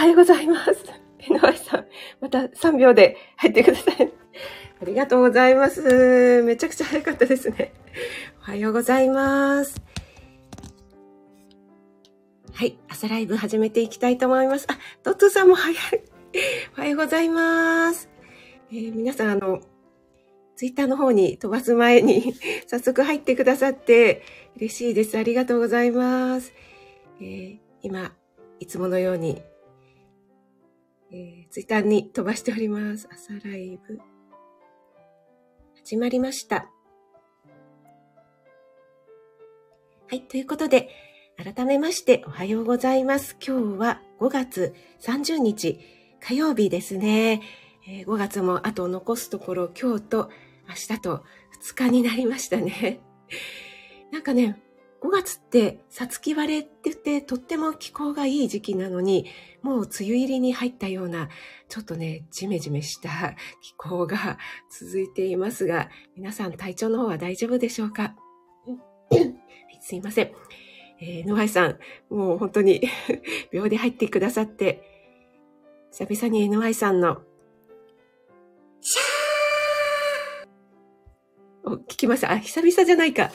はようございます。井上さん、また3秒で入ってください。ありがとうございます。めちゃくちゃ早かったですね。おはようございます。はい、朝ライブ始めていきたいと思います。あ、トッツーさんも早い。おはようございます。えー、皆さん、あの、ツイッターの方に飛ばす前に 早速入ってくださって嬉しいです。ありがとうございます。えー、今、いつものように、えー、ツイッターに飛ばしております。朝ライブ。始まりました。はい、ということで、改めましておはようございます。今日は5月30日火曜日ですね。えー、5月もあと残すところ今日と明日と2日になりましたね。なんかね、5月ってさつき割れって言ってとっても気候がいい時期なのに、もう梅雨入りに入ったような、ちょっとね、ジメジメした 気候が続いていますが、皆さん体調の方は大丈夫でしょうか？すいません。えー、野井さん、もう本当に 秒で入ってくださって、久々に NY さんの、聞きました。あ、久々じゃないか。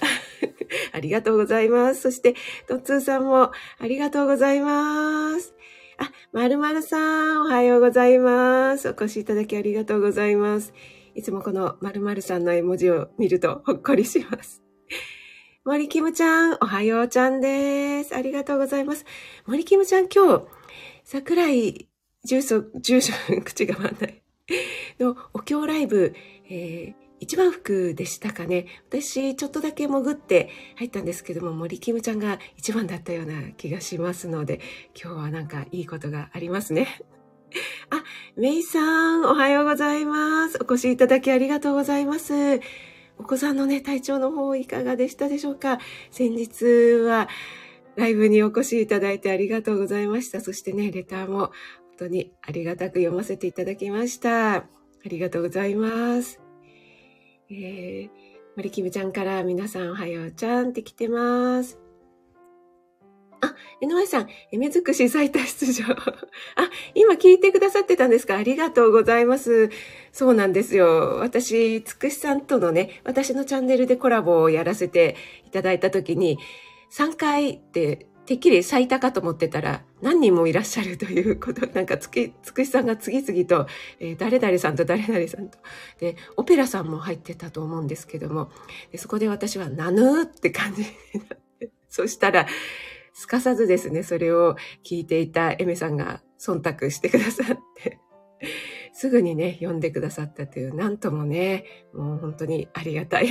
ありがとうございます。そして、トッツーさんもありがとうございます。あ、まるまるさん、おはようございます。お越しいただきありがとうございます。いつもこのまるまるさんの絵文字を見るとほっこりします。森キムちゃん、おはようちゃんです。ありがとうございます。森キムちゃん、今日、桜井住所、住所、口が回んない。のお経ライブ、えー、一番福でしたかね。私、ちょっとだけ潜って入ったんですけども、森キムちゃんが一番だったような気がしますので、今日はなんかいいことがありますね。あ、メイさん、おはようございます。お越しいただきありがとうございます。お子さんのね、体調の方いかがでしたでしょうか先日はライブにお越しいただいてありがとうございました。そしてね、レターも本当にありがたく読ませていただきました。ありがとうございます。えー、森キムちゃんから皆さんおはようちゃんって来てます。あ、井上さん、え目尽くし最多出場。あ、今聞いてくださってたんですか？ありがとうございます。そうなんですよ。私、つくしさんとのね、私のチャンネルでコラボをやらせていただいたときに、3回っててっきり最多かと思ってたら何人もいらっしゃるということ、なんかつき、つくしさんが次々と、えー、誰々さんと誰々さんと、で、オペラさんも入ってたと思うんですけども、そこで私はなぬーって感じになって、そしたら、すかさずですね、それを聞いていたエメさんが忖度してくださって、すぐにね、読んでくださったという、なんともね、もう本当にありがたい。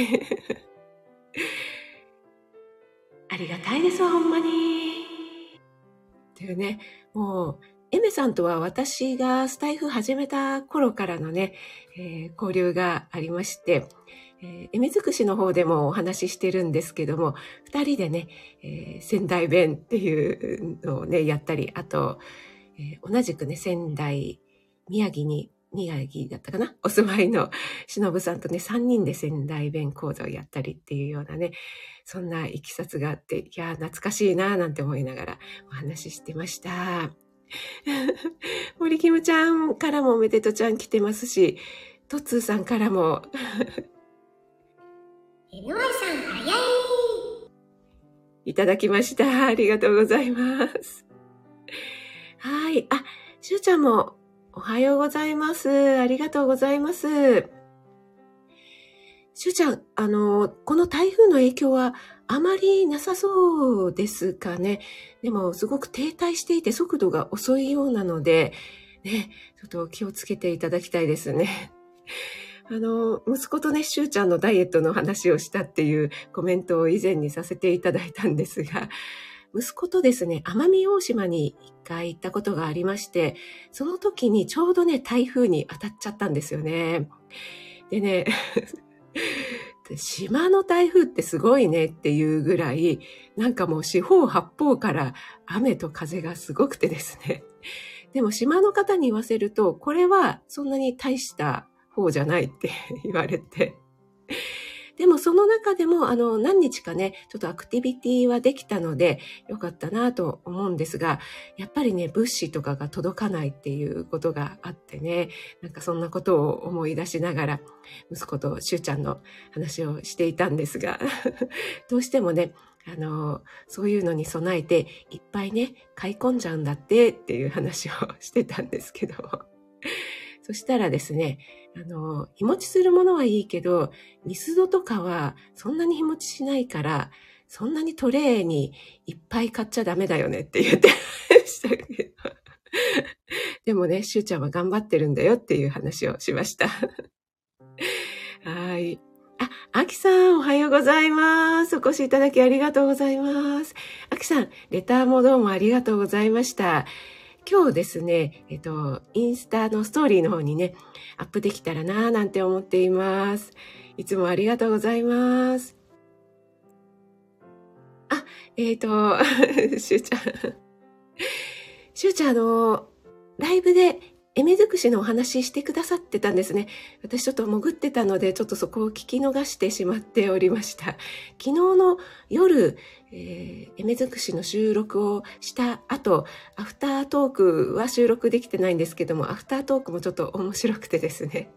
ありがたいですわ、ほんまに。っていうね、もう、エメさんとは私がスタイフ始めた頃からのね、えー、交流がありまして、えー、エメ尽くしの方でもお話ししてるんですけども、二人でね、えー、仙台弁っていうのをね、やったり、あと、えー、同じくね、仙台、宮城に、宮城だったかな？お住まいの忍さんとね、三人で仙台弁講座をやったりっていうようなね、そんな行きさつがあって、いや、懐かしいなぁなんて思いながらお話ししてました。森キムちゃんからもめでとちゃん来てますし、トツーさんからも NY さん早いいただきました。ありがとうございます。はい。あ、しゅうちゃんもおはようございます。ありがとうございます。しゅうちゃん、あの、この台風の影響はあまりなさそうですかね。でも、すごく停滞していて速度が遅いようなので、ね、ちょっと気をつけていただきたいですね。あの、息子とね、しゅうちゃんのダイエットの話をしたっていうコメントを以前にさせていただいたんですが、息子とですね、奄美大島に一回行ったことがありまして、その時にちょうどね、台風に当たっちゃったんですよね。でね、島の台風ってすごいねっていうぐらい、なんかもう四方八方から雨と風がすごくてですね。でも島の方に言わせると、これはそんなに大した方じゃないって言われて。でもその中でも、あの、何日かね、ちょっとアクティビティはできたので、よかったなと思うんですが、やっぱりね、物資とかが届かないっていうことがあってね、なんかそんなことを思い出しながら、息子としゅうちゃんの話をしていたんですが、どうしてもね、あの、そういうのに備えて、いっぱいね、買い込んじゃうんだってっていう話をしてたんですけど、そしたらですね、あの、日持ちするものはいいけど、ミスドとかはそんなに日持ちしないから、そんなにトレーにいっぱい買っちゃダメだよねって言ってましたけど。でもね、しゅうちゃんは頑張ってるんだよっていう話をしました。はい。あ、あきさん、おはようございます。お越しいただきありがとうございます。あきさん、レターもどうもありがとうございました。今日ですね、えっと、インスタのストーリーの方にね、アップできたらなぁなんて思っています。いつもありがとうございます。あ、えっ、ー、と、しゅうちゃん。しゅうちゃん、あの、ライブでエメ尽くしのお話ししてくださってたんですね。私ちょっと潜ってたので、ちょっとそこを聞き逃してしまっておりました。昨日の夜、えー、エメ尽くしの収録をした後、アフタートークは収録できてないんですけども、アフタートークもちょっと面白くてですね。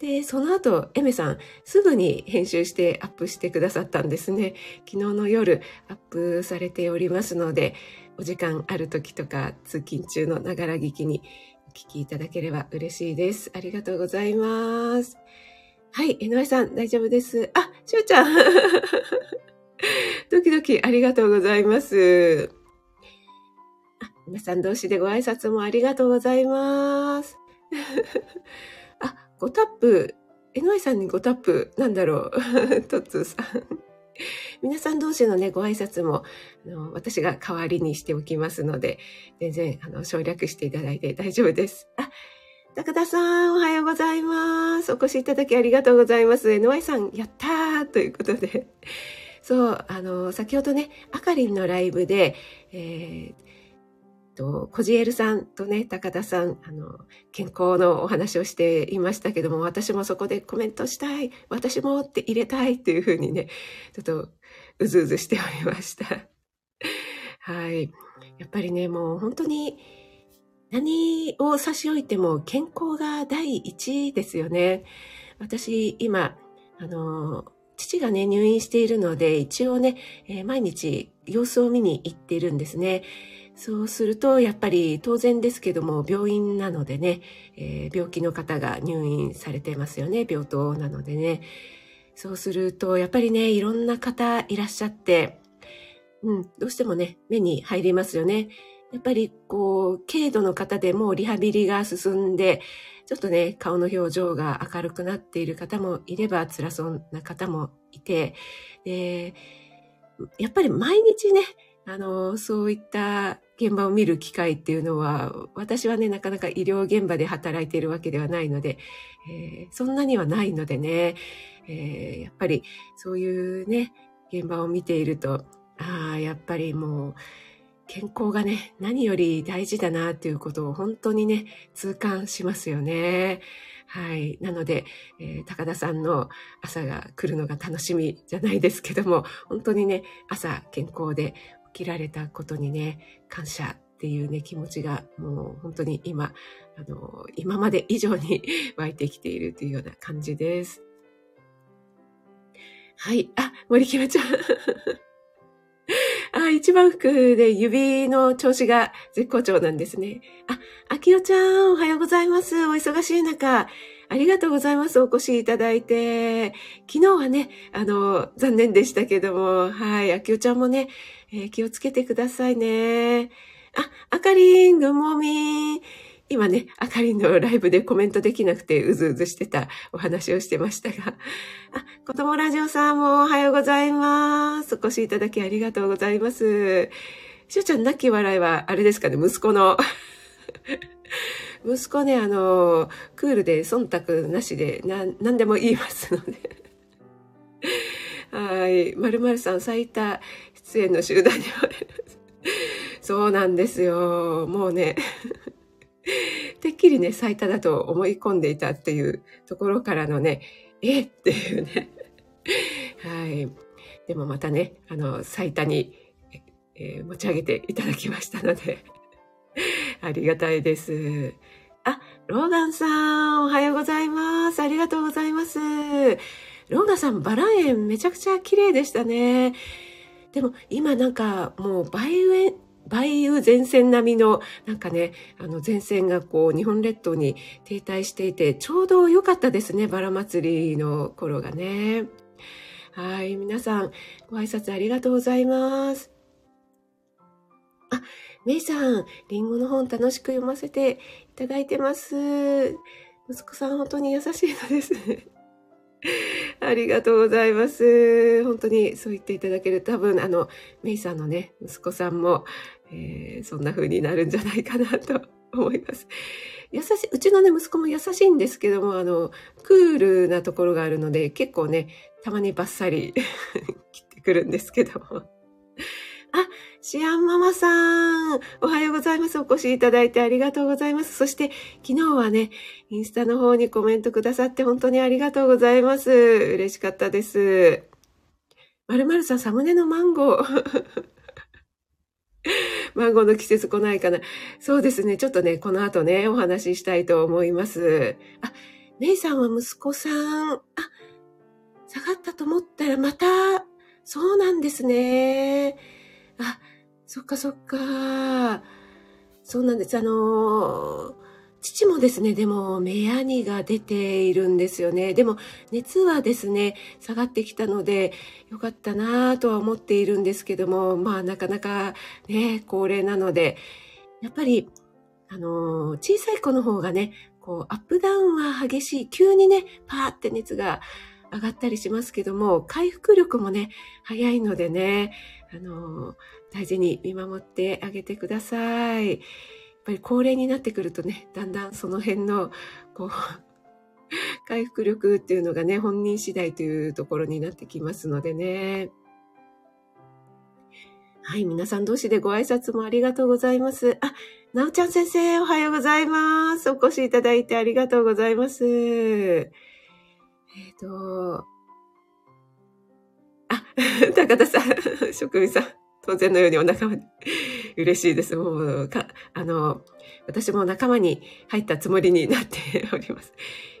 で、その後、エメさん、すぐに編集してアップしてくださったんですね。昨日の夜、アップされておりますので、お時間ある時とか、通勤中のながら聞きにお聞きいただければ嬉しいです。ありがとうございます。はい、井上さん、大丈夫です。あ、しゅうちゃん。ドキドキありがとうございます。あ皆さん同士でご挨拶もありがとうございます。あ、ごタップ。江上さんにごタップ。なんだろう。トッツーさん。皆さん同士のね、ご挨拶も、あの、私が代わりにしておきますので、全然、あの、省略していただいて大丈夫です。あ、高田さん、おはようございます。お越しいただきありがとうございます。NY さん、やったーということで。そう、あの、先ほどね、あかりんのライブで、えー、と、コジエルさんとね、高田さん、あの、健康のお話をしていましたけども、私もそこでコメントしたい、私もって入れたいっていうふうにね、ちょっとうずうずしておりました。はい。やっぱりね、もう本当に何を差し置いても健康が第一ですよね。私、今、あの、父がね、入院しているので、一応ね、えー、毎日様子を見に行っているんですね。そうすると、やっぱり当然ですけども、病院なのでね、えー、病気の方が入院されてますよね、病棟なのでね。そうすると、やっぱりね、いろんな方いらっしゃって、うん、どうしてもね、目に入りますよね。やっぱり、こう、軽度の方でもリハビリが進んで、ちょっとね、顔の表情が明るくなっている方もいれば、辛そうな方もいて、で、やっぱり毎日ね、あの、そういった現場を見る機会っていうのは、私はね、なかなか医療現場で働いているわけではないので、えー、そんなにはないのでね、えー、やっぱりそういうね、現場を見ていると、ああ、やっぱりもう、健康がね、何より大事だなっていうことを本当にね、痛感しますよね。はい。なので、えー、高田さんの朝が来るのが楽しみじゃないですけども、本当にね、朝健康で起きられたことにね、感謝っていうね、気持ちがもう本当に今、あの、今まで以上に湧いてきているというような感じです。はい。あ、森木ちゃん。あ、一番服で指の調子が絶好調なんですね。あ、あきおちゃん、おはようございます。お忙しい中、ありがとうございます。お越しいただいて。昨日はね、あの、残念でしたけども、はい、あきおちゃんもね、えー、気をつけてくださいね。あ、あかりん、ぐもみ今ね、あかりんのライブでコメントできなくてうずうずしてたお話をしてましたが。あ、子供ラジオさんもおはようございます。お越しいただきありがとうございます。しゅうちゃん、泣き笑いは、あれですかね、息子の 息子ね、あの、クールで忖度なしで、な、何でも言いますので。はい。まるまるさん、最多出演の集団には、そうなんですよ。もうね、てっきりね、最多だと思い込んでいたっていうところからのね、え？っていうね、はい。でもまたね、あの、最多に、えー、持ち上げていただきましたので、ありがたいです。あ、ローガンさん、おはようございます。ありがとうございます。ローガさん、バラ園めちゃくちゃ綺麗でしたね。でも今なんかもう梅雨、梅雨前線並みのなんかね、あの前線がこう日本列島に停滞していて、ちょうど良かったですね、バラ祭りの頃がね。はい、皆さんご挨拶ありがとうございます。あ、メイさん、リンゴの本楽しく読ませていただいてます。息子さん本当に優しいのですね。ありがとうございます。本当にそう言っていただける多分、あの、メイさんのね、息子さんも、えー、そんな風になるんじゃないかなと 思います。優しい、うちのね、息子も優しいんですけども、あの、クールなところがあるので、結構ね、たまにバッサリ 切ってくるんですけども。シアンママさん、おはようございます。お越しいただいてありがとうございます。そして、昨日はね、インスタの方にコメントくださって本当にありがとうございます。嬉しかったです。まるまるさん、サムネのマンゴー。マンゴーの季節来ないかな。そうですね。ちょっとね、この後ね、お話ししたいと思います。あ、メイさんは息子さん。あ、下がったと思ったらまた、そうなんですね。あ、そっかそっか。そうなんです。あの、父もですね、でも、目やにが出ているんですよね。でも、熱はですね、下がってきたので、よかったなぁとは思っているんですけども、まあ、なかなかね、高齢なので、やっぱり、あの、小さい子の方がね、こう、アップダウンは激しい。急にね、パーって熱が上がったりしますけども、回復力もね、早いのでね、あの、大事に見守ってあげてください。やっぱり高齢になってくるとね、だんだんその辺の、こう、回復力っていうのがね、本人次第というところになってきますのでね。はい、皆さん同士でご挨拶もありがとうございます。あ、なおちゃん先生、おはようございます。お越しいただいてありがとうございます。えっ、ー、と、高田さん、職員さん、当然のようにお仲間に。嬉しいです。もう、か、あの、私も仲間に入ったつもりになっております。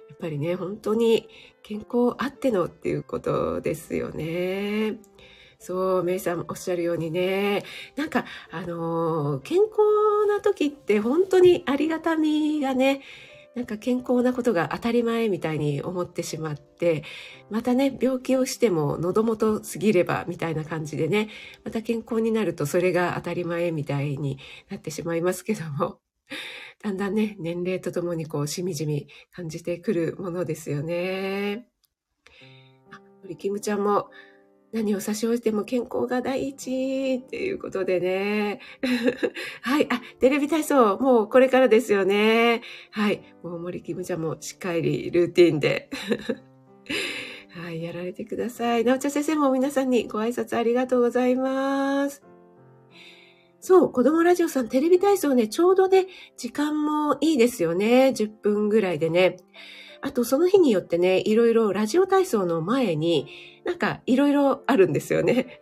やっぱりね、本当に健康あってのっていうことですよね。そう、メイさんおっしゃるようにね、なんか、あの、健康な時って本当にありがたみがね、なんか健康なことが当たり前みたいに思ってしまって、またね、病気をしても喉元過ぎればみたいな感じでね、また健康になるとそれが当たり前みたいになってしまいますけども、だんだんね、年齢とともにこう、しみじみ感じてくるものですよね。あ、キムちゃんも、何を差し置いても健康が第一っていうことでね。はい。あ、テレビ体操、もうこれからですよね。はい。もう森キムちゃんもしっかりルーティンで。はい。やられてください。なおちゃん先生も皆さんにご挨拶ありがとうございます。そう、子供ラジオさんテレビ体操ね、ちょうどね、時間もいいですよね。10分ぐらいでね。あと、その日によってね、いろいろラジオ体操の前に、なんかいろいろあるんですよね。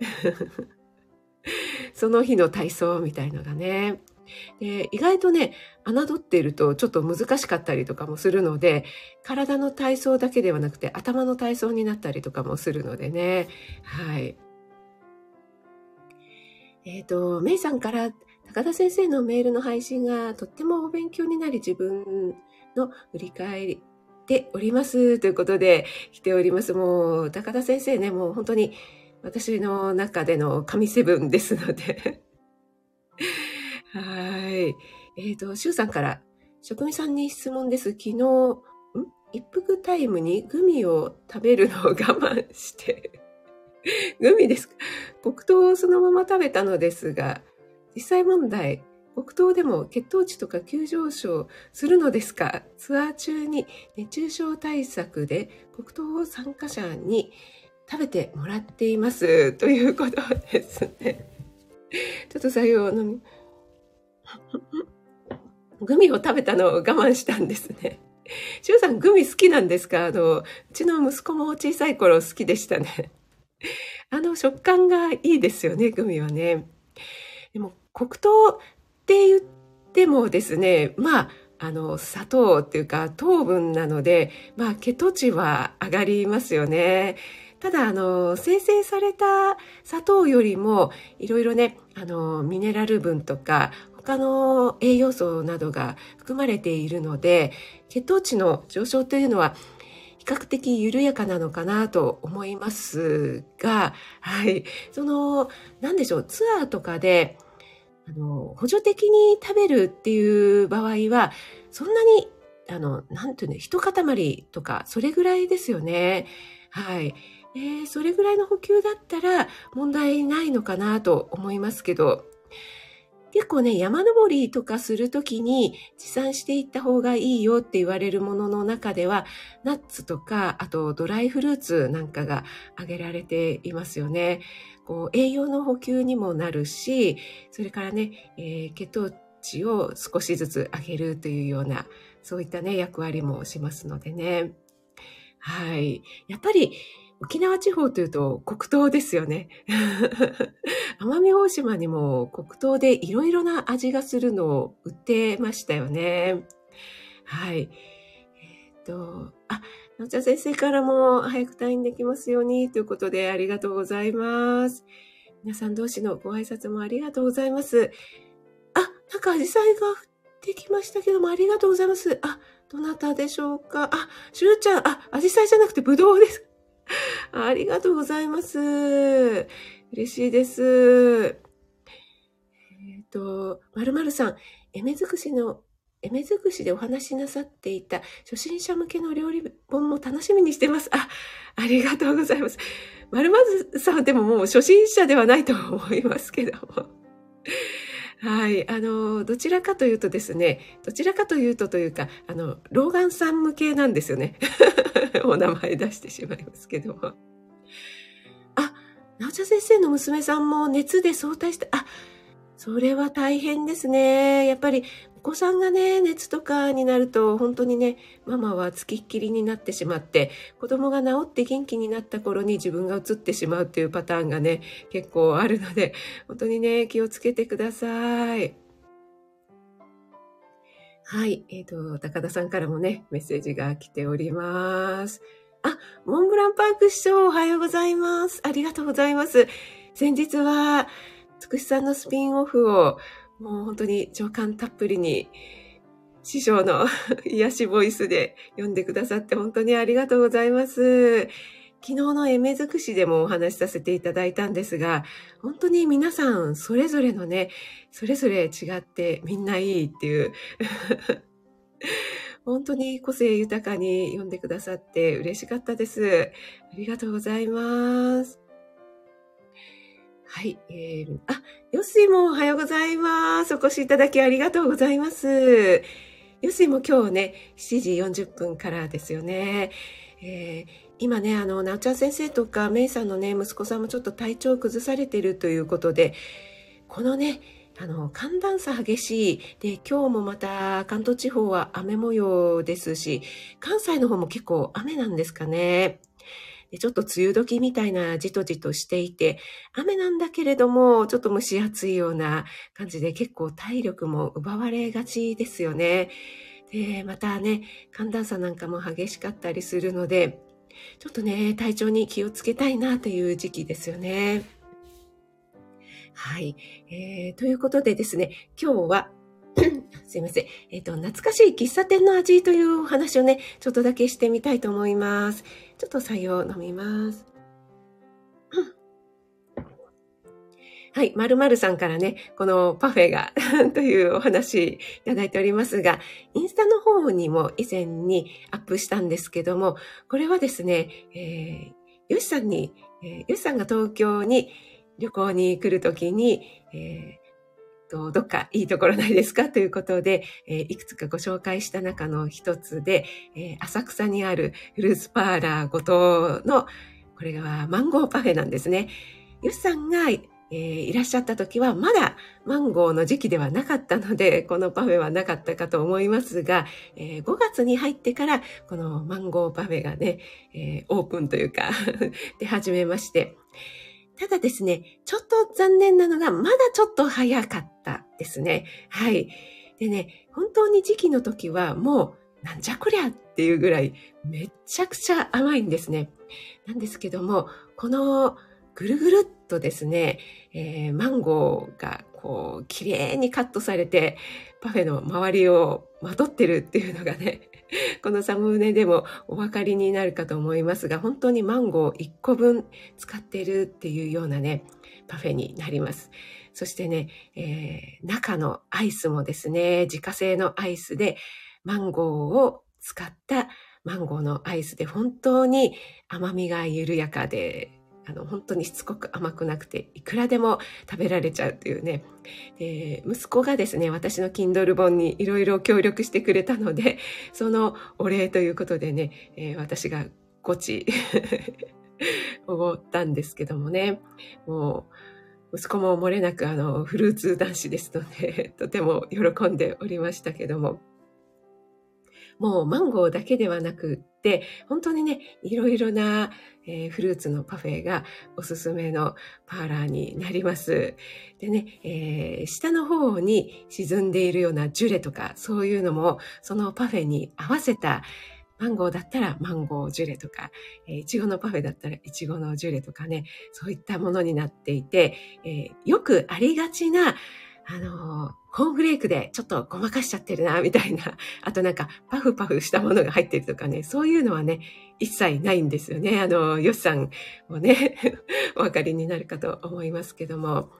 その日の体操みたいのがね。で意外とね、侮っているとちょっと難しかったりとかもするので、体の体操だけではなくて頭の体操になったりとかもするのでね。はい。えっ、ー、と、メイさんから高田先生のメールの配信がとってもお勉強になり自分の振り返り、ております。ということで、来ております。もう、高田先生ね、もう本当に私の中での神セブンですので。はい。えっ、ー、と、シュウさんから、職人さんに質問です。昨日、ん？一服タイムにグミを食べるのを我慢して グミですか？黒糖をそのまま食べたのですが、実際問題、北東でも血糖値とか急上昇するのですか？ツアー中に熱中症対策で黒糖を参加者に食べてもらっています。ということですね。ちょっと作業の、グミを食べたのを我慢したんですね。しゅうさん、グミ好きなんですか？あの、うちの息子も小さい頃好きでしたね。あの食感がいいですよね、グミはね。でも黒糖って言ってもですね、まあ、あの、砂糖っていうか糖分なので、まあ、血糖値は上がりますよね。ただ、あの、生成された砂糖よりも、いろいろね、あの、ミネラル分とか、他の栄養素などが含まれているので、血糖値の上昇というのは、比較的緩やかなのかなと思いますが、はい。その、なんでしょう、ツアーとかで、あの、補助的に食べるっていう場合は、そんなに、あの、なんていうの、一塊とか、それぐらいですよね。はい。えー、それぐらいの補給だったら問題ないのかなと思いますけど、結構ね、山登りとかするときに持参していった方がいいよって言われるものの中では、ナッツとか、あとドライフルーツなんかが挙げられていますよね。こう、栄養の補給にもなるし、それからね、えー、血糖値を少しずつ上げるというような、そういったね、役割もしますのでね。はい。やっぱり、沖縄地方というと黒糖ですよね。奄美大島にも黒糖でいろいろな味がするのを売ってましたよね。はい。えっ、と、あ、のちゃん先生からも早く退院できますようにということでありがとうございます。皆さん同士のご挨拶もありがとうございます。あ、なんかアジサイが降ってきましたけどもありがとうございます。あ、どなたでしょうかあ、しゅうちゃん、あ、アジサイじゃなくてブドウです。ありがとうございます。嬉しいです。えっ、ー、と、まるまるさん、エメ尽くしの、エメ尽くしでお話しなさっていた初心者向けの料理本も楽しみにしてます。あ、ありがとうございます。まるまるさんでももう初心者ではないと思いますけども。はい。あの、どちらかというとですね、どちらかというとというか、あの、老眼さん向けなんですよね。お名前出してしまいますけども。あ、なおちゃん先生の娘さんも熱で早退して、あ、それは大変ですね。やっぱり子さんがね、熱とかになると、本当にね、ママはつきっきりになってしまって、子供が治って元気になった頃に自分が移ってしまうっていうパターンがね、結構あるので、本当にね、気をつけてください。はい。えっ、ー、と、高田さんからもね、メッセージが来ております。あ、モンブランパーク師匠、おはようございます。ありがとうございます。先日は、つくしさんのスピンオフをもう本当に情感たっぷりに、師匠の 癒しボイスで読んでくださって本当にありがとうございます。昨日のエメ尽くしでもお話しさせていただいたんですが、本当に皆さんそれぞれのね、それぞれ違ってみんないいっていう 本当に個性豊かに読んでくださって嬉しかったです。ありがとうございます。はい。えー、あ、ヨッシーもおはようございます。お越しいただきありがとうございます。ヨッシーも今日ね、7時40分からですよね。えー、今ね、あの、なおちゃん先生とか、メイさんのね、息子さんもちょっと体調を崩されてるということで、このね、あの、寒暖差激しい。で、今日もまた関東地方は雨模様ですし、関西の方も結構雨なんですかね。ちょっと梅雨時みたいなじとじとしていて、雨なんだけれども、ちょっと蒸し暑いような感じで結構体力も奪われがちですよね。で、またね、寒暖差なんかも激しかったりするので、ちょっとね、体調に気をつけたいなという時期ですよね。はい。えー、ということでですね、今日はすいません。えっ、ー、と、懐かしい喫茶店の味というお話をね、ちょっとだけしてみたいと思います。ちょっと採用飲みます。はい、まるまるさんからね、このパフェが というお話いただいておりますが、インスタの方にも以前にアップしたんですけども、これはですね、えー、よしさんに、えー、よしさんが東京に旅行に来るときに、えーどっかいいところないですか？ということで、えー、いくつかご紹介した中の一つで、えー、浅草にあるフルーツパーラーごとの、これはマンゴーパフェなんですね。よしさんがえー、いらっしゃった時はまだマンゴーの時期ではなかったので、このパフェはなかったかと思いますが、えー、5月に入ってからこのマンゴーパフェがね、えー、オープンというか 出始めまして、ただですね、ちょっと残念なのが、まだちょっと早かったですね。はい。でね、本当に時期の時はもう、なんじゃこりゃっていうぐらい、めちゃくちゃ甘いんですね。なんですけども、このぐるぐるっとですね、えー、マンゴーがこう、綺麗にカットされて、パフェの周りをまとってるっていうのがね、このサムネでもお分かりになるかと思いますが、本当にマンゴー1個分使ってるっていうようなね、パフェになります。そしてね、えー、中のアイスもですね、自家製のアイスで、マンゴーを使ったマンゴーのアイスで本当に甘みが緩やかであの、本当にしつこく甘くなくて、いくらでも食べられちゃうというね。えー、息子がですね、私の Kindle 本にいろいろ協力してくれたので、そのお礼ということでね、えー、私がゴチ おごったんですけどもね、もう、息子も漏れなくあの、フルーツ男子ですので、とても喜んでおりましたけども、もうマンゴーだけではなくって、本当にね、いろいろな、えー、フルーツのパフェがおすすめのパーラーになります。でね、えー、下の方に沈んでいるようなジュレとか、そういうのも、そのパフェに合わせた、マンゴーだったらマンゴージュレとか、えー、いちごのパフェだったらいちごのジュレとかね、そういったものになっていて、えー、よくありがちな、あのーコーンフレークでちょっとごまかしちゃってるな、みたいな。あとなんか、パフパフしたものが入ってるとかね、そういうのはね、一切ないんですよね。あの、ヨシさんもね、お分かりになるかと思いますけども。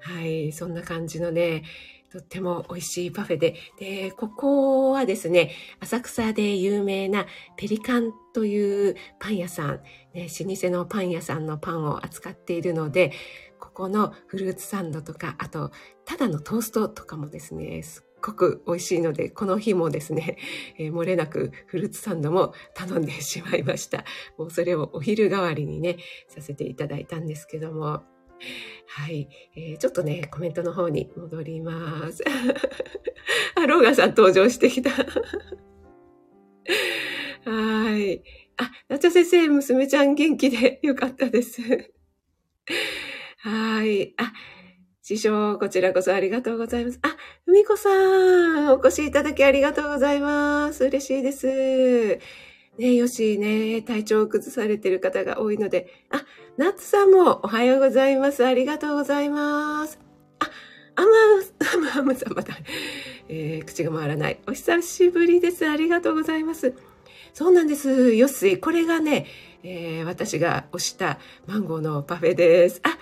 はい、そんな感じのね、とっても美味しいパフェで、で、ここはですね、浅草で有名なペリカンというパン屋さん、ね、老舗のパン屋さんのパンを扱っているので、ここのフルーツサンドとか、あと、ただのトーストとかもですね、すっごく美味しいので、この日もですね、えー、漏れなくフルーツサンドも頼んでしまいました。もうそれをお昼代わりにね、させていただいたんですけども、はい、えー、ちょっとね、コメントの方に戻ります。あ、ローガンさん登場してきた。はい。あ、なちゃ先生、娘ちゃん元気でよかったです。はい。あ、師匠、こちらこそありがとうございます。あ、ふみこさん、お越しいただきありがとうございます。嬉しいです。ねよしね、体調を崩されている方が多いので、あ、ナッツさんもおはようございます。ありがとうございます。あ、アマム、アマムさんまた、えー、口が回らない。お久しぶりです。ありがとうございます。そうなんです。よっすい。これがね、えー、私が推したマンゴーのパフェです。あ、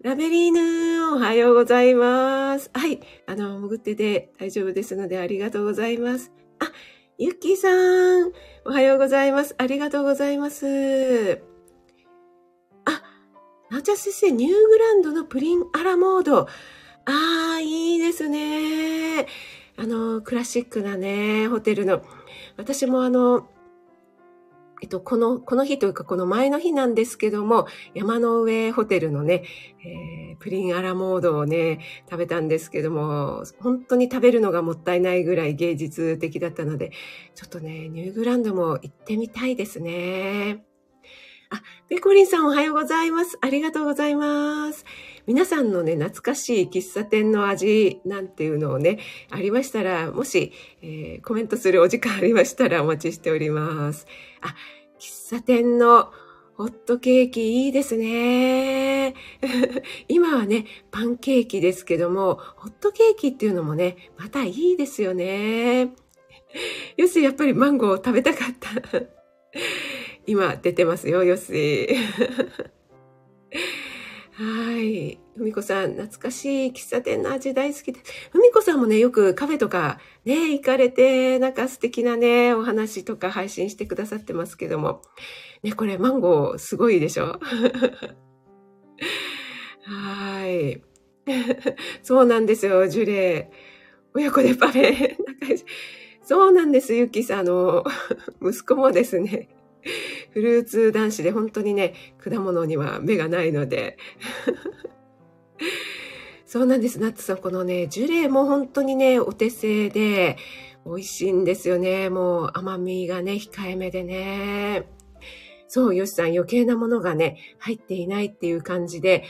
ラベリーヌ、おはようございます。はい。あの、潜ってて大丈夫ですのでありがとうございます。あ、ゆきさん、おはようございます。ありがとうございます。あ、なちゃ先生、ニューグランドのプリンアラモード。ああ、いいですね。あの、クラシックなね、ホテルの。私もあの、えっと、この、この日というか、この前の日なんですけども、山の上ホテルのね、えー、プリンアラモードをね、食べたんですけども、本当に食べるのがもったいないぐらい芸術的だったので、ちょっとね、ニューグランドも行ってみたいですね。あ、ペコリンさんおはようございます。ありがとうございます。皆さんのね、懐かしい喫茶店の味なんていうのをね、ありましたら、もし、えー、コメントするお時間ありましたらお待ちしております。あ、喫茶店のホットケーキいいですね。今はね、パンケーキですけども、ホットケーキっていうのもね、またいいですよね。よし、やっぱりマンゴー食べたかった？今出てますよ、よし。はい。ふみこさん、懐かしい喫茶店の味大好きで。ふみこさんもね、よくカフェとかね、行かれて、なんか素敵なね、お話とか配信してくださってますけども。ね、これマンゴーすごいでしょ？はい。そうなんですよ、ジュレ。親子でパフェ。そうなんです、ゆきさん。あの、息子もですね、フルーツ男子で本当にね、果物には目がないので。そうなんです。ナッツさん、このね、ジュレも本当にね、お手製で、美味しいんですよね。もう甘みがね、控えめでね。そう、ヨシさん、余計なものがね、入っていないっていう感じで、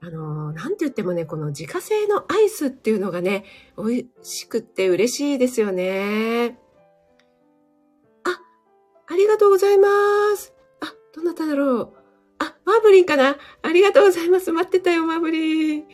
あの、なんて言ってもね、この自家製のアイスっていうのがね、美味しくって嬉しいですよね。あ、りがとうございます。あ、どなただろう。あ、マーブリンかなありがとうございます。待ってたよ、マーブリン。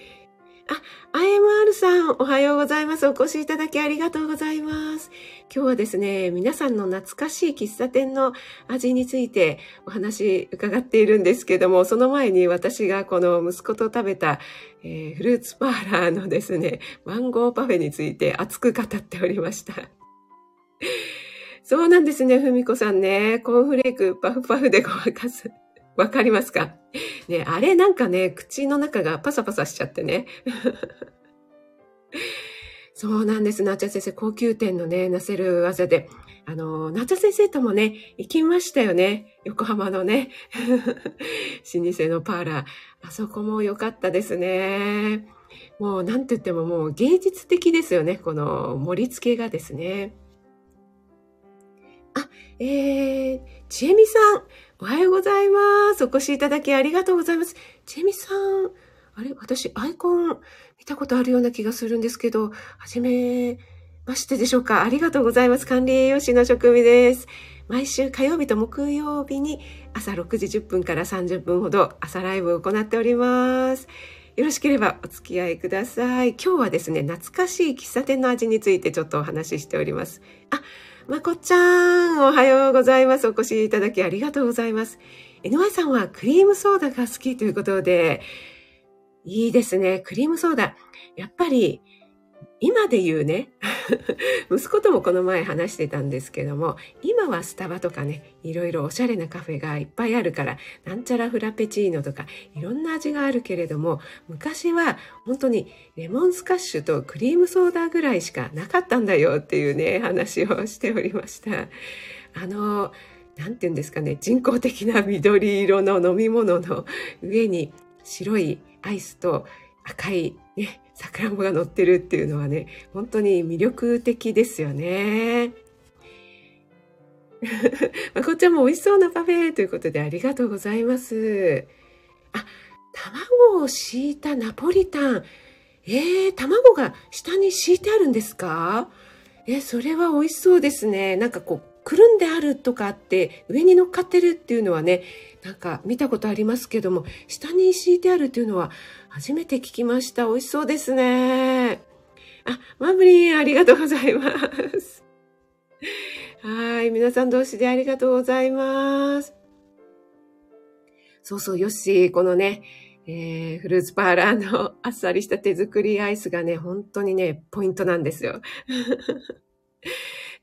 あ、IMR さん、おはようございます。お越しいただきありがとうございます。今日はですね、皆さんの懐かしい喫茶店の味についてお話伺っているんですけども、その前に私がこの息子と食べた、えー、フルーツパーラーのですね、マンゴーパフェについて熱く語っておりました。そうなんですね、ふみこさんね。コーンフレークパフパフでごまかす。わかりますか？ね、あれなんかね、口の中がパサパサしちゃってね。そうなんです。なっちゃ先生、高級店のね、なせる技で。あの、なっちゃ先生ともね、行きましたよね。横浜のね。老舗のパーラー。あそこも良かったですね。もう、なんて言ってももう芸術的ですよね。この盛り付けがですね。あ、えー、ちえみさん。おはようございます。お越しいただきありがとうございます。ちえみさん。あれ？私、アイコン見たことあるような気がするんですけど、はじめましてでしょうか？ありがとうございます。管理栄養士の職味です。毎週火曜日と木曜日に朝6時10分から30分ほど朝ライブを行っております。よろしければお付き合いください。今日はですね、懐かしい喫茶店の味についてちょっとお話ししております。あ、まこちゃん、おはようございます。お越しいただきありがとうございます。NY さんはクリームソーダが好きということで、いいですね。クリームソーダ。やっぱり、今で言うね、息子ともこの前話してたんですけども、今はスタバとかね、いろいろおしゃれなカフェがいっぱいあるから、なんちゃらフラペチーノとか、いろんな味があるけれども、昔は本当にレモンスカッシュとクリームソーダぐらいしかなかったんだよっていうね、話をしておりました。あの、なんて言うんですかね、人工的な緑色の飲み物の上に白いアイスと赤いね、さくらんぼが乗ってるっていうのはね、本当に魅力的ですよね。まこっちゃんも美味しそうなパフェということでありがとうございます。あ、卵を敷いたナポリタン。えー、卵が下に敷いてあるんですか？え、それは美味しそうですね。なんかこう、くるんであるとかあって上に乗っかってるっていうのはねなんか見たことありますけども下に敷いてあるっていうのは初めて聞きました。美味しそうですね。あマブリンありがとうございます。はい皆さん同士でありがとうございます。そうそうよしこのねえー、フルーツパーラーのあっさりした手作りアイスがね、本当にね、ポイントなんですよ。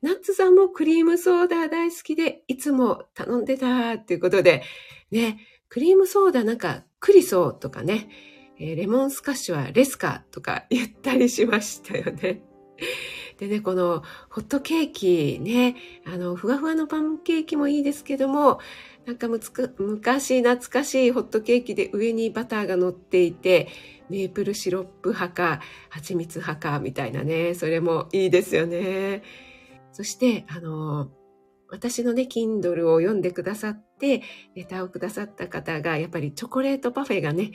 ナッツさんもクリームソーダ大好きで、いつも頼んでたっていうことで、ね、クリームソーダなんかクリソーとかね、え、レモンスカッシュはレスカとか言ったりしましたよね。でね、このホットケーキね、あの、ふわふわのパンケーキもいいですけども、なんかむつく昔懐かしいホットケーキで上にバターが乗っていて、メープルシロップ派か、蜂蜜派か、みたいなね、それもいいですよね。そして、あの、私のね、Kindle を読んでくださって、ネタをくださった方が、やっぱりチョコレートパフェがね、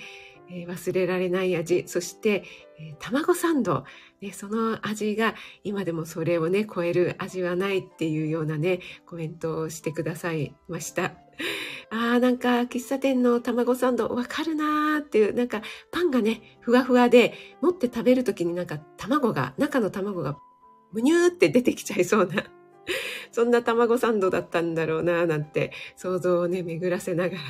えー、忘れられない味、そして、えー、卵サンド、ね、その味が今でもそれをね、超える味はないっていうようなね、コメントをしてくださいました。ああ、なんか喫茶店の卵サンドわかるなーっていう、なんかパンがね、ふわふわで、持って食べるときになんか卵が、中の卵がむにゅーって出てきちゃいそうな、そんな卵サンドだったんだろうな、なんて想像をね、巡らせながら、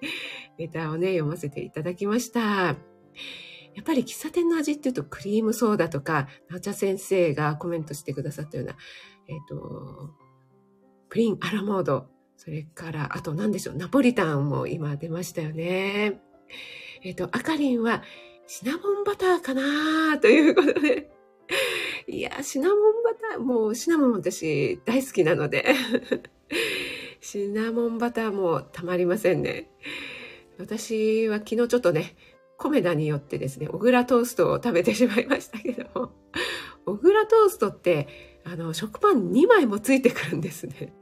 ネタをね、読ませていただきました。やっぱり喫茶店の味っていうとクリームソーダとか、なお茶先生がコメントしてくださったような、えっ、ー、と、プリンアラモード、それから、あと何でしょう、ナポリタンも今出ましたよね。えっ、ー、と、あかりんはシナモンバターかなということで、いや、シナモンバター、もうシナモン私大好きなので シナモンバターもたまりませんね。私は昨日ちょっとね、コメダによってですね、小倉トーストを食べてしまいましたけども、小倉トーストって、あの、食パン2枚もついてくるんですね。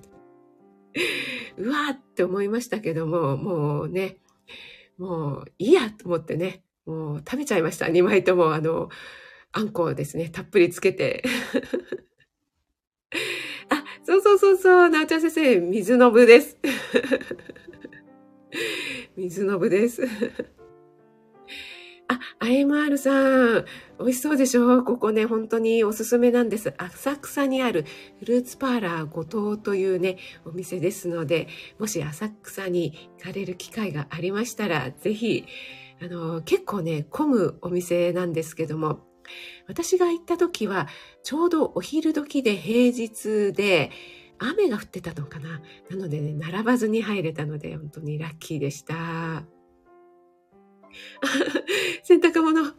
うわーって思いましたけども、もうね、もういいやと思ってね、もう食べちゃいました。2枚とも、あの、あんこをですね、たっぷりつけて。あ、そうそうそうそう、なおちゃん先生、水のぶです。水のぶです。あ、IMR さん、美味しそうでしょ？ここね、本当におすすめなんです。浅草にあるフルーツパーラー後藤というね、お店ですので、もし浅草に行かれる機会がありましたら、ぜひ、あの、結構ね、混むお店なんですけども、私が行った時は、ちょうどお昼時で平日で、雨が降ってたのかな。なのでね、並ばずに入れたので、本当にラッキーでした。洗濯物。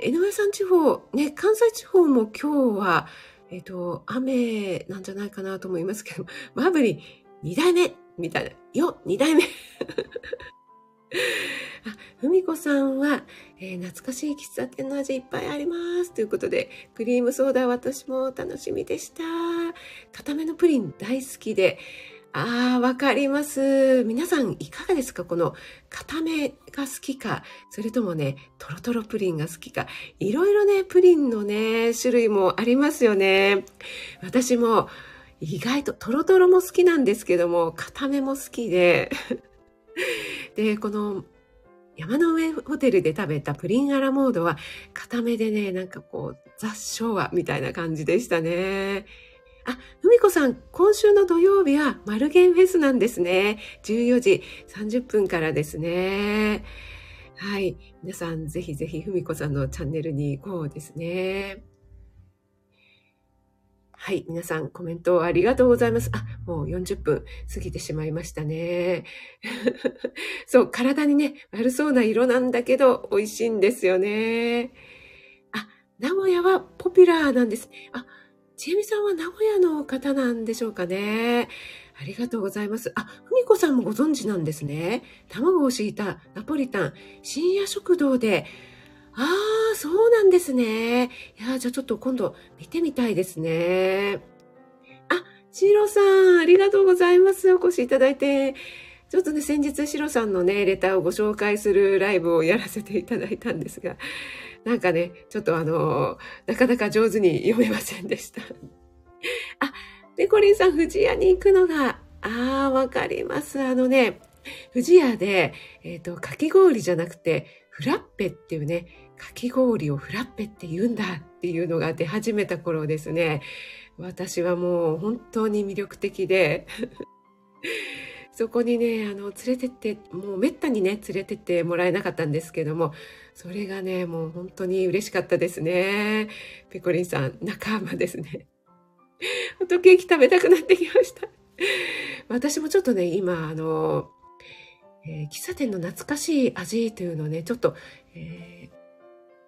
江上さん地方、ね、関西地方も今日は、えっ、と、雨なんじゃないかなと思いますけど、マブリン、二代目みたいな。よ、二代目 あ、ふみこさんは、えー、懐かしい喫茶店の味いっぱいあります。ということで、クリームソーダ私も楽しみでした。固めのプリン大好きで、ああ、わかります。皆さんいかがですか？この固めが好きか、それともね、トロトロプリンが好きか、いろいろね、プリンのね、種類もありますよね。私も意外とトロトロも好きなんですけども、固めも好きで、で、この山の上ホテルで食べたプリンアラモードは固めでね、なんかこう雑昭和みたいな感じでしたね。あ、ふみこさん、今週の土曜日はマルゲンフェスなんですね。14時30分からですね。はい。皆さん、ぜひぜひふみこさんのチャンネルに行こうですね。はい。皆さん、コメントありがとうございます。あ、もう40分過ぎてしまいましたね。そう、体にね、悪そうな色なんだけど、美味しいんですよね。あ、名古屋はポピュラーなんです。あ、ちえみさんは名古屋の方なんでしょうかね。ありがとうございます。あ、ふみこさんもご存知なんですね。卵を敷いたナポリタン、深夜食堂で、ああ、そうなんですね。いや、じゃあちょっと今度見てみたいですね。あ、シロさん、ありがとうございます。お越しいただいて。ちょっとね、先日シロさんのね、レターをご紹介するライブをやらせていただいたんですが、なんかね、ちょっとあの、なかなか上手に読めませんでした。あ、ペコリンさん、富士屋に行くのが、ああ、わかります。あのね、富士屋で、えっ、ー、と、かき氷じゃなくて、フラッペっていうね、かき氷をフラッペって言うんだっていうのが出始めた頃ですね。私はもう本当に魅力的で そこにね、あの、連れてって、もうめったにね、連れてってもらえなかったんですけども、それがね、もう本当に嬉しかったですね。ペコリンさん、仲間ですね。ホットケーキ食べたくなってきました。私もちょっとね、今、あの、えー、喫茶店の懐かしい味というのをね、ちょっと、えー、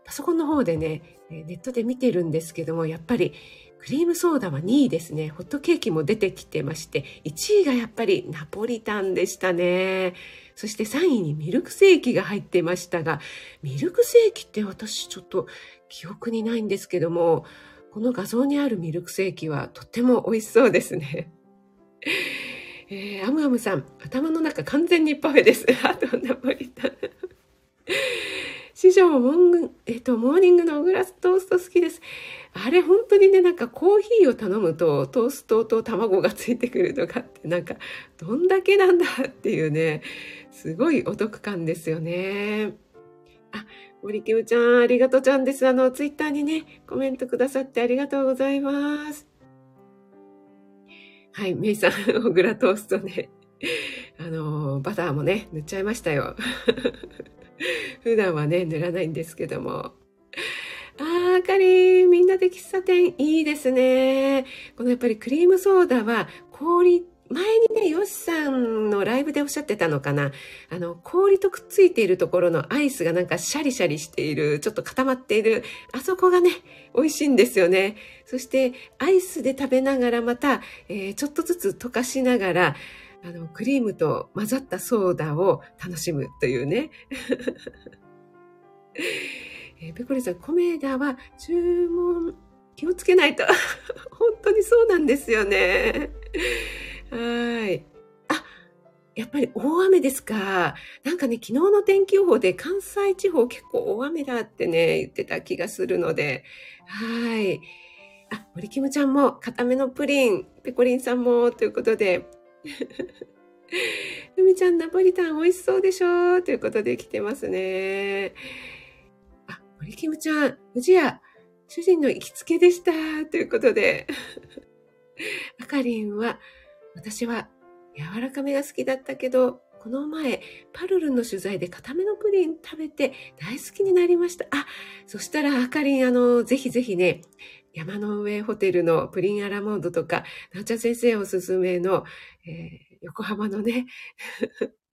パソコンの方でね、ネットで見てるんですけども、やっぱりクリームソーダは2位ですね。ホットケーキも出てきてまして、1位がやっぱりナポリタンでしたね。そして3位にミルクセーキが入ってましたが、ミルクセーキって私ちょっと記憶にないんですけども、この画像にあるミルクセーキはとっても美味しそうですね。えー、アムアムさん、頭の中完全にパフェです。あとナポリタン。師匠もモンえっと、モーニングのグラストースト好きです。あれ本当にね、なんかコーヒーを頼むとトーストと卵がついてくるとかってなんかどんだけなんだっていうね、すごいお得感ですよね。あ、森キムちゃん、ありがとうちゃんです。あの、ツイッターにね、コメントくださってありがとうございます。はい、メイさん、小倉トーストね。あの、バターもね、塗っちゃいましたよ。普段はね、塗らないんですけども。あ、かりみんなで喫茶店いいですね。このやっぱりクリームソーダは氷、前にね、ヨシさんのライブでおっしゃってたのかな。あの、氷とくっついているところのアイスがなんかシャリシャリしている、ちょっと固まっている、あそこがね、美味しいんですよね。そして、アイスで食べながらまた、えー、ちょっとずつ溶かしながら、あの、クリームと混ざったソーダを楽しむというね。えー、ペコリさん、コメダは注文気をつけないと。本当にそうなんですよね。はい。あ、やっぱり大雨ですか。なんかね、昨日の天気予報で関西地方結構大雨だってね、言ってた気がするので。はい。あ、森キムちゃんも、固めのプリン、ペコリンさんも、ということで。ふみちゃん、ナポリタン美味しそうでしょ？ということで来てますね。あ、森キムちゃん、うじや、主人の行きつけでした。ということで。あかりんは、私は柔らかめが好きだったけど、この前、パルルンの取材で固めのプリン食べて大好きになりました。あ、そしたらあかりん、あの、ぜひぜひね、山の上ホテルのプリンアラモードとか、なおちゃん先生おすすめの、えー、横浜のね、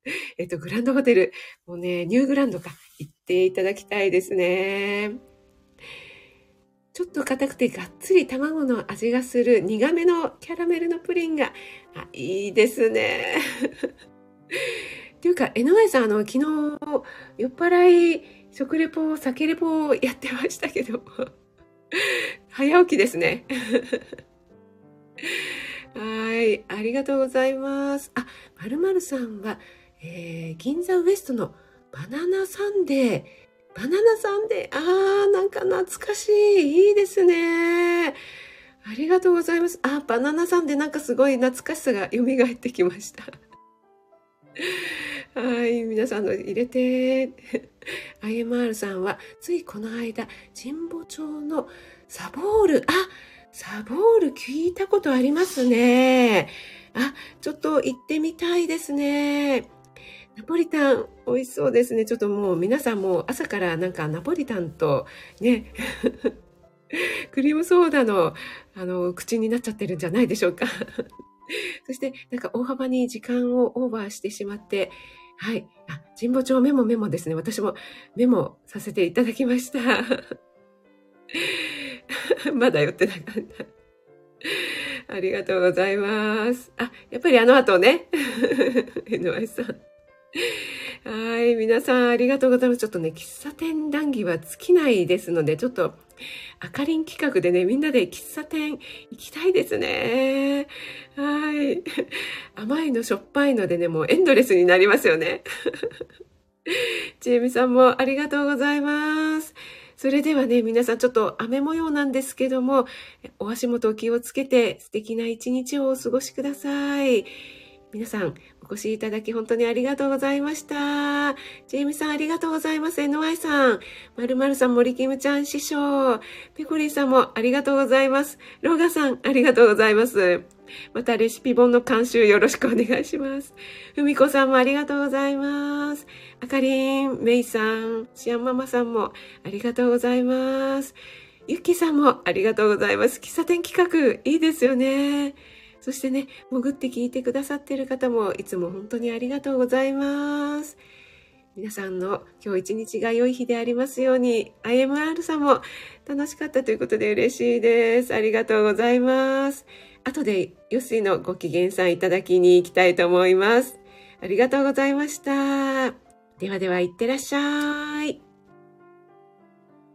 えっと、グランドホテル、もうね、ニューグランドか、行っていただきたいですね。ちょっと硬くてがっつり卵の味がする苦めのキャラメルのプリンが、あいいですね。っていうか、NY さん、あの、昨日、酔っ払い食レポ、酒レポをやってましたけど、早起きですね。はい。ありがとうございます。あ、まるまるさんは、えー、銀座ウエストのバナナサンデー。バナナサンデー。あー、なんか懐かしい。いいですね。ありがとうございます。あ、バナナサンデーなんかすごい懐かしさが蘇ってきました。はい、皆さんの入れて。IMR さんは、ついこの間、神保町のサボール、あ、サボール聞いたことありますね。あ、ちょっと行ってみたいですね。ナポリタン、美味しそうですね。ちょっともう皆さんも朝からなんかナポリタンとね、クリームソーダの、あの、口になっちゃってるんじゃないでしょうか。そして、なんか大幅に時間をオーバーしてしまって、はい。あ、神保町メモメモですね。私もメモさせていただきました。まだ寄ってなかった。ありがとうございます。あ、やっぱりあの後ね。NY さん。はい。皆さんありがとうございます。ちょっとね、喫茶店談義は尽きないですので、ちょっと、あかりん企画でね、みんなで喫茶店行きたいですね。はい。甘いのしょっぱいのでね、もうエンドレスになりますよね。ちえみさんもありがとうございます。それではね、皆さんちょっと雨模様なんですけども、お足元お気をつけて素敵な一日をお過ごしください。皆さん、越しいただき本当にありがとうございました。ジェイミさんありがとうございます。NY さん、まるまるさん、森キムちゃん師匠、ペコリーさんもありがとうございます。ローガさん、ありがとうございます。またレシピ本の監修よろしくお願いします。ふみこさんもありがとうございます。あかりん、めいさん、しあんママさんもありがとうございます。ゆきさんもありがとうございます。喫茶店企画、いいですよね。そしてね、潜って聞いてくださっている方もいつも本当にありがとうございます。皆さんの今日一日が良い日でありますように、IMR さんも楽しかったということで嬉しいです。ありがとうございます。後でヨッシーのご機嫌さんいただきに行きたいと思います。ありがとうございました。ではでは、いってらっしゃい。